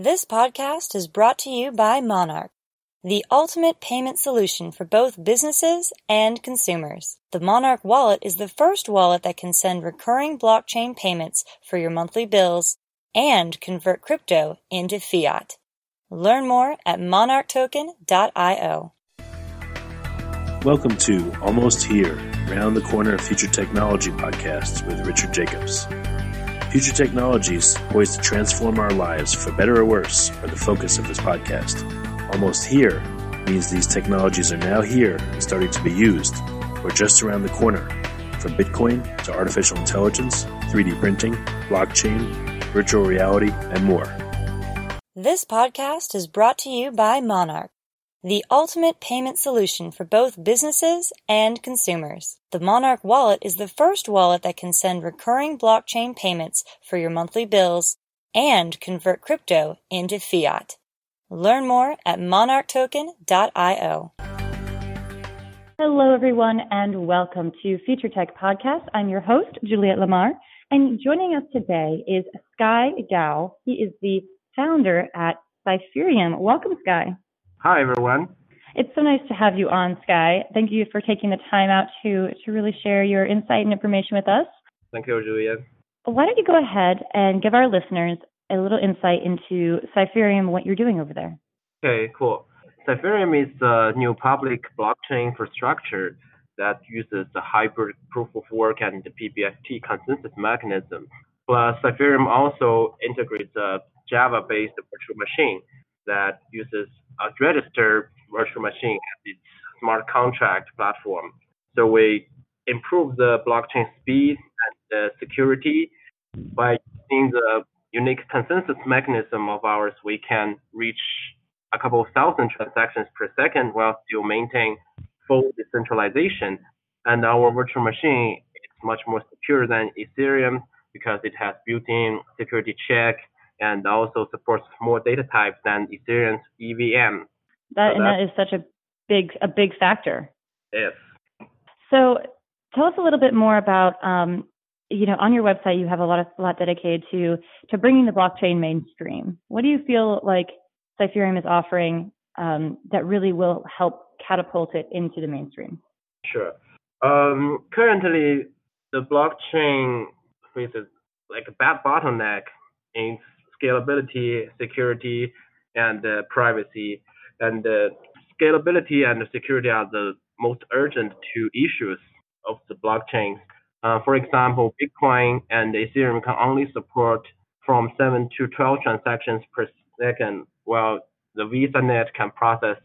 This podcast is brought to you by Monarch, the ultimate payment solution for both businesses and consumers. The Monarch wallet is the first wallet that can send recurring blockchain payments for your monthly bills and convert crypto into fiat. Learn more at monarchtoken.io. Welcome to Almost Here, Round the Corner of Future Technology podcasts with Richard Jacobs. Future technologies poised to transform our lives for better or worse are the focus of this podcast. Almost here means these technologies are now here and starting to be used, or just around the corner, from Bitcoin to artificial intelligence, 3D printing, blockchain, virtual reality, and more. This podcast is brought to you by Monarch, the ultimate payment solution for both businesses and consumers. The Monarch wallet is the first wallet that can send recurring blockchain payments for your monthly bills and convert crypto into fiat. Learn more at monarchtoken.io. Hello, everyone, and welcome to Future Tech Podcast. I'm your host, Juliette Lamar, and joining us today is Sky Gao. He is the founder at Cypherium. Welcome, Sky. Hi, everyone. It's so nice to have you on, Sky. Thank you for taking the time out to, to really share your insight and information with us. Thank you, Julia. Why don't you go ahead and give our listeners a little insight into Cypherium and what you're doing over there? Okay, cool. Cypherium is a new public blockchain infrastructure that uses the hybrid proof of work and the PBFT consensus mechanism. Plus, Cypherium also integrates a Java-based virtual machine that uses a registered virtual machine as its smart contract platform. So we improve the blockchain speed and the security by using the unique consensus mechanism of ours. We can reach a couple of thousand transactions per second while still maintain full decentralization. And our virtual machine is much more secure than Ethereum because it has built-in security check and also supports more data types than Ethereum's EVM. That so and that is such a big a big factor. Yes. So tell us a little bit more about um, you know on your website you have a lot of a lot dedicated to to bringing the blockchain mainstream. What do you feel like Cypherium is offering um, that really will help catapult it into the mainstream? Sure. Um, currently, the blockchain faces like a bad bottleneck in scalability, security, and uh, privacy. And uh, scalability and security are the most urgent two issues of the blockchain. Uh, for example, Bitcoin and Ethereum can only support from 7 to 12 transactions per second, while the VisaNet can process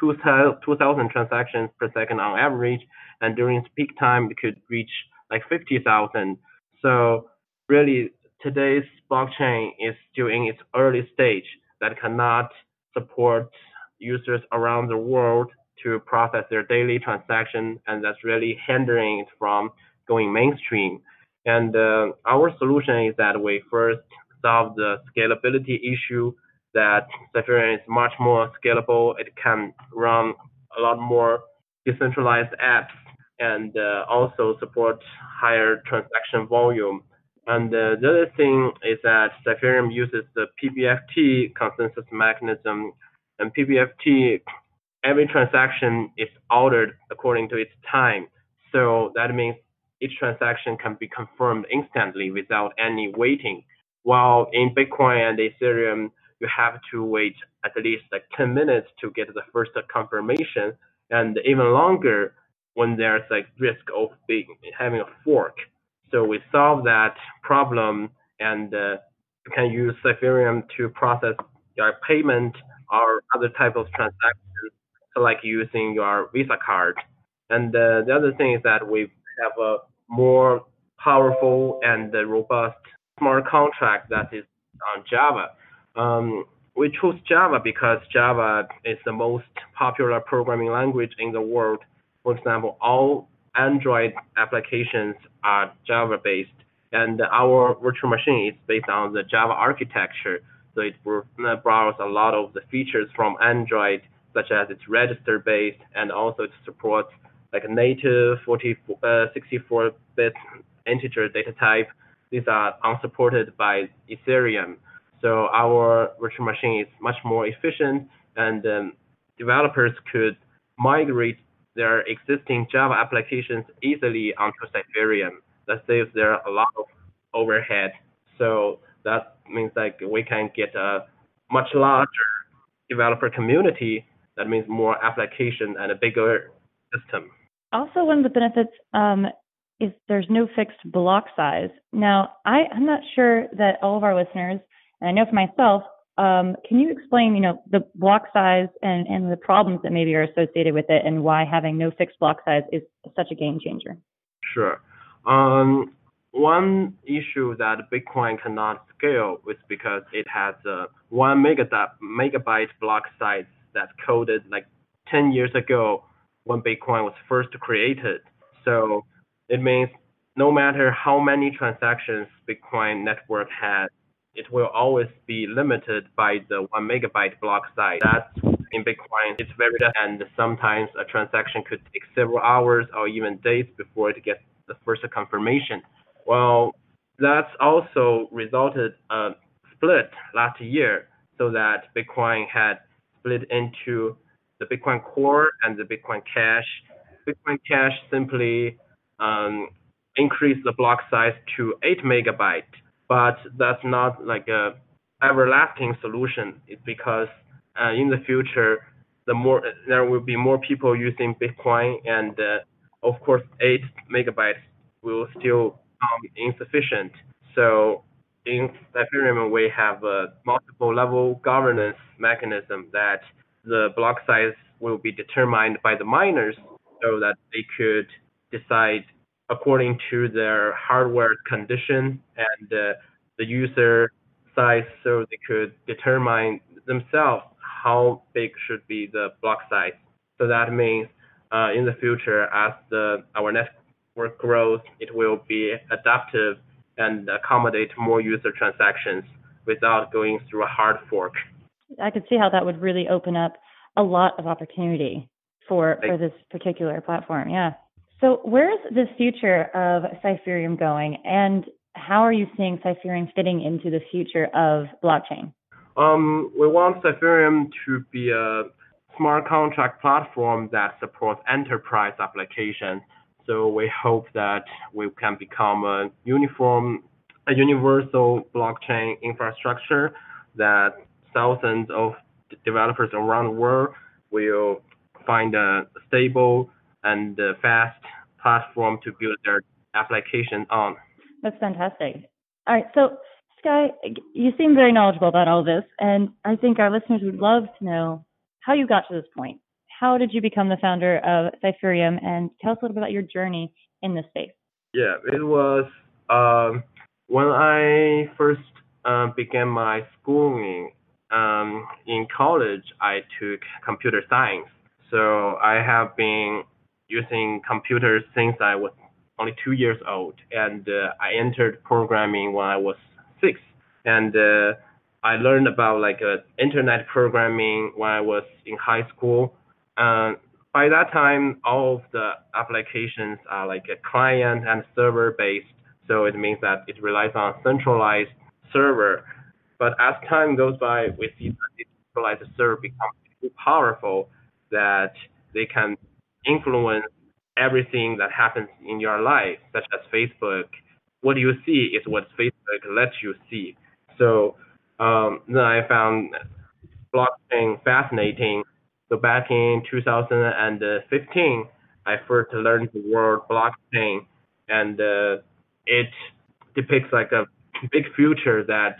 2,000 transactions per second on average, and during peak time, it could reach like 50,000. So really, today's blockchain is still in its early stage that cannot support users around the world to process their daily transaction, and that's really hindering it from going mainstream. And uh, our solution is that we first solve the scalability issue that Cypherium is much more scalable. It can run a lot more decentralized apps and uh, also support higher transaction volume. And uh, the other thing is that Cypherium uses the PBFT consensus mechanism. And PBFT, every transaction is ordered according to its time. So that means each transaction can be confirmed instantly without any waiting. While in Bitcoin and Ethereum, you have to wait at least like 10 minutes to get the first confirmation, and even longer when there's like risk of being having a fork. So we solve that problem, and uh, you can use Cypherium to process your payment or other type of transactions, like using your Visa card. And uh, the other thing is that we have a more powerful and robust smart contract that is on Java. Um, we chose Java because Java is the most popular programming language in the world. For example, all Android applications are Java based, and our virtual machine is based on the Java architecture. So it borrows a lot of the features from Android, such as it's register based, and also it supports like a native 64-bit uh, integer data type. These are unsupported by Ethereum. So our virtual machine is much more efficient, and um, developers could migrate their existing Java applications easily onto Cypherium. That saves there a lot of overhead. So that means like we can get a much larger developer community. That means more application and a bigger system. Also, one of the benefits um, is there's no fixed block size. Now, I, I'm not sure that all of our listeners, and I know for myself, um, can you explain, you know, the block size and, and the problems that maybe are associated with it, and why having no fixed block size is such a game changer? Sure. Um, one issue that Bitcoin cannot scale is because it has a one megabyte block size that's coded like 10 years ago when Bitcoin was first created. So it means no matter how many transactions Bitcoin network has, it will always be limited by the one megabyte block size. That's in Bitcoin, it's very and sometimes a transaction could take several hours or even days before it gets the first confirmation. Well, that's also resulted a split last year so that Bitcoin had split into the Bitcoin Core and the Bitcoin Cash. Bitcoin Cash simply um, increased the block size to 8 megabyte, but that's not like a everlasting solution. Because uh, in the future, the more there will be more people using Bitcoin, and uh, of course, 8 megabytes will still um, insufficient. So in Ethereum, we have a multiple level governance mechanism that the block size will be determined by the miners so that they could decide according to their hardware condition and uh, the user size so they could determine themselves how big should be the block size. So that means uh, in the future, as the our network grows, it will be adaptive and accommodate more user transactions without going through a hard fork. I could see how that would really open up a lot of opportunity for for this particular platform. Yeah. So where's the future of Cypherium going, and how are you seeing Cypherium fitting into the future of blockchain? Um, we want Cypherium to be a smart contract platform that supports enterprise applications so we hope that we can become a uniform, a universal blockchain infrastructure that thousands of developers around the world will find a stable and fast platform to build their application on. That's fantastic. All right, so Sky, you seem very knowledgeable about all this, and I think our listeners would love to know how you got to this point how did you become the founder of Cypherium? And tell us a little bit about your journey in this space. Yeah, it was um, when I first uh, began my schooling um, in college. I took computer science, so I have been using computers since I was only two years old, and uh, I entered programming when I was six, and uh, I learned about like uh, internet programming when I was in high school uh, by that time, all of the applications are like a client and server based. So it means that it relies on centralized server. But as time goes by, we see that decentralized server becomes too powerful that they can influence everything that happens in your life, such as Facebook. What you see is what Facebook lets you see. So um, then I found blockchain fascinating so back in 2015, I first learned the word blockchain, and uh, it depicts like a big future that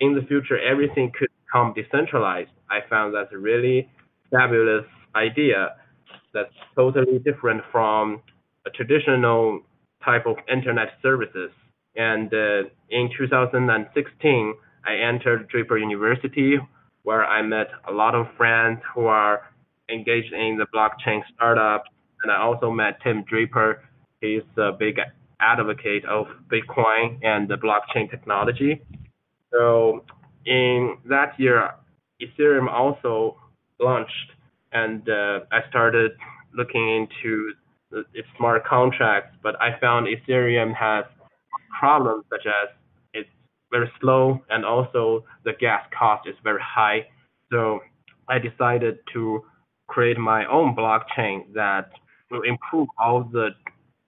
in the future everything could become decentralized. I found that's a really fabulous idea that's totally different from a traditional type of internet services. And uh, in 2016, I entered Draper University, where I met a lot of friends who are engaged in the blockchain startups. And I also met Tim Draper. He's a big advocate of Bitcoin and the blockchain technology. So in that year, Ethereum also launched, and uh, I started looking into its smart contracts. But I found Ethereum has problems such as it's very slow, and also the gas cost is very high. So I decided to create my own blockchain that will improve all the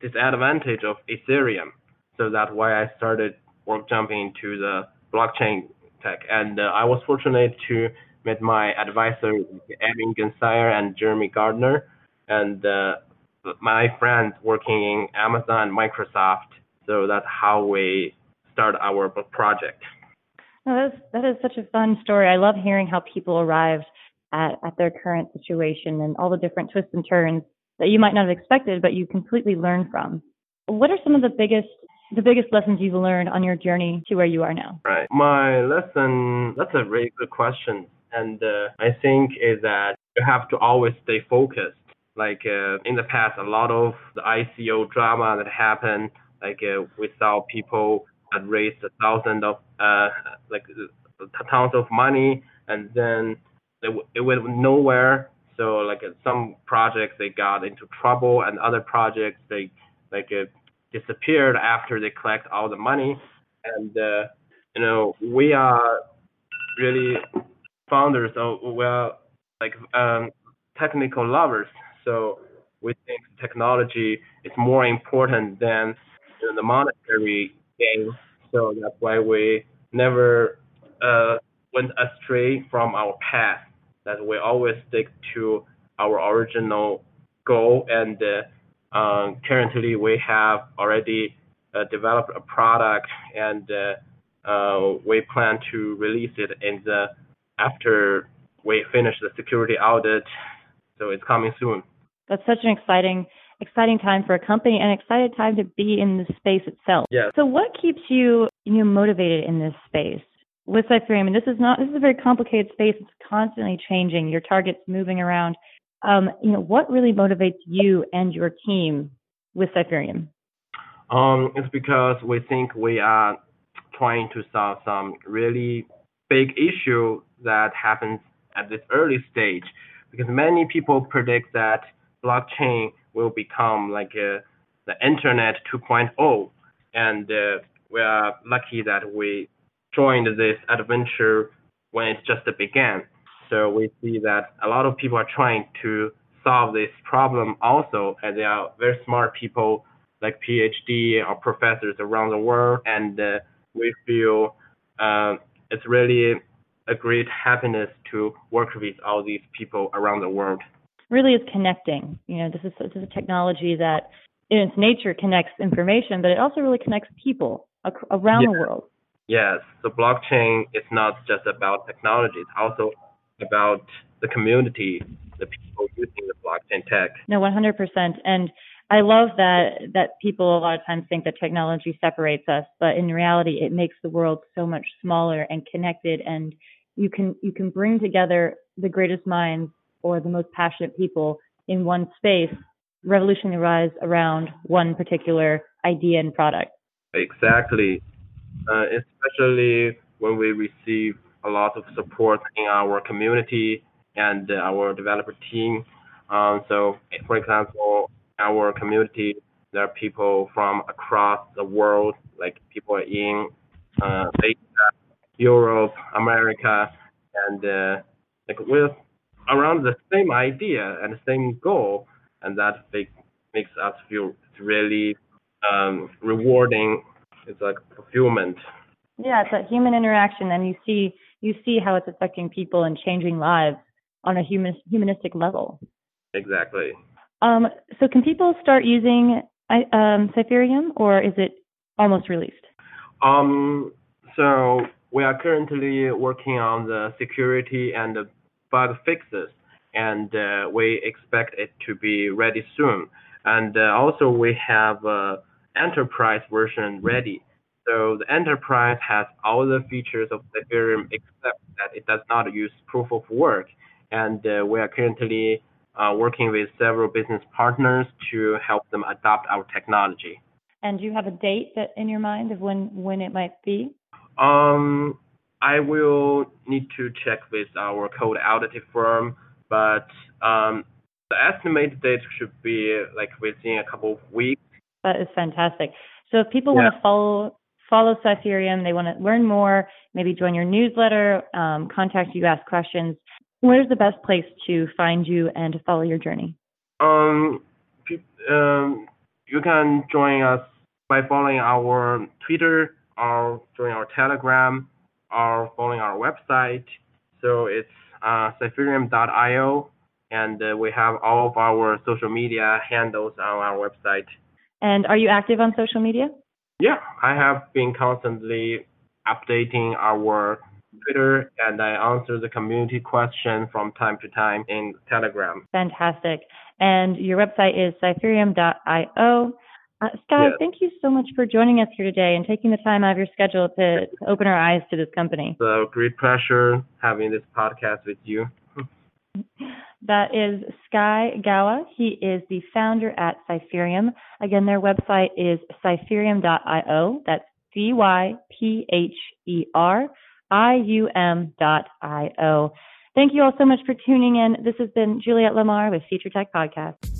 disadvantage of Ethereum. So that's why I started work jumping into the blockchain tech. And uh, I was fortunate to meet my advisor, Evan Gensier and Jeremy Gardner, and uh, my friends working in Amazon, Microsoft. So that's how we start our project. No, that is that is such a fun story. I love hearing how people arrived at, at their current situation and all the different twists and turns that you might not have expected, but you completely learn from. What are some of the biggest the biggest lessons you've learned on your journey to where you are now? Right. My lesson that's a really good question. And uh, I think is that you have to always stay focused. Like uh, in the past, a lot of the ICO drama that happened, like uh, we saw people that raised a thousand of uh, like tons of money, and then it, went nowhere. So like some projects they got into trouble, and other projects they like uh, disappeared after they collect all the money. And uh, you know we are really founders we're like um, technical lovers. So we think technology is more important than you know, the monetary gain. So that's why we never uh, went astray from our path. That we always stick to our original goal. And uh, um, currently, we have already uh, developed a product, and uh, uh, we plan to release it in the after we finish the security audit. So it's coming soon. That's such an exciting exciting time for a company and excited time to be in the space itself. Yeah. So what keeps you you know, motivated in this space? With Cypherium, and this is not this is a very complicated space. It's constantly changing. Your targets moving around. Um, you know, what really motivates you and your team with Cypherium? Um, it's because we think we are trying to solve some really big issue that happens at this early stage because many people predict that blockchain will become like uh, the internet 2.0 and uh, we are lucky that we joined this adventure when it just began. So we see that a lot of people are trying to solve this problem also and they are very smart people like phd or professors around the world and uh, we feel uh, it's really a great happiness to work with all these people around the world. Really is connecting. You know, this is, this is a technology that in its nature connects information, but it also really connects people around the world. Yes, the blockchain is not just about technology, it's also about the community, the people using the blockchain tech. No, 100%. And I love that that people a lot of times think that technology separates us, but in reality, it makes the world so much smaller and connected. And you can you can bring together the greatest minds or the most passionate people in one space, revolutionize around one particular idea and product. Exactly, uh, especially when we receive a lot of support in our community and our developer team. Um, so, for example, our community, there are people from across the world, like people in uh, Asia, Europe, America, and uh, like with around the same idea and the same goal, and that make, makes us feel really um, rewarding. It's like fulfillment. Yeah, it's a human interaction, and you see you see how it's affecting people and changing lives on a human humanistic level. Exactly. Um, so can people start using um, Cypherium, or is it almost released? Um, so we are currently working on the security and the bug fixes, and uh, we expect it to be ready soon. And uh, also we have uh, enterprise version ready. So the enterprise has all the features of Ethereum except that it does not use proof of work. And uh, we are currently uh, working with several business partners to help them adopt our technology. And do you have a date that in your mind of when when it might be? Um, I will need to check with our code auditing firm, but um, the estimated date should be like within a couple of weeks. That is fantastic. So if people yeah. want to follow follow Cypherium, they want to learn more, maybe join your newsletter, um, contact you, ask questions, where's the best place to find you and to follow your journey? Um, um, you can join us by following our Twitter or join our Telegram or following our website. So it's uh, Cypherium.io, and uh, we have all of our social media handles on our website. And are you active on social media? Yeah, I have been constantly updating our Twitter and I answer the community question from time to time in Telegram. Fantastic. And your website is cypherium.io. Uh, Sky, thank you so much for joining us here today and taking the time out of your schedule to, to open our eyes to this company. So, great pleasure having this podcast with you. That is Sky Gao. He is the founder at Cypherium. Again, their website is cypherium.io. That's C Y P H E R I U M dot I O. Thank you all so much for tuning in. This has been Juliette Lamar with Future Tech Podcast.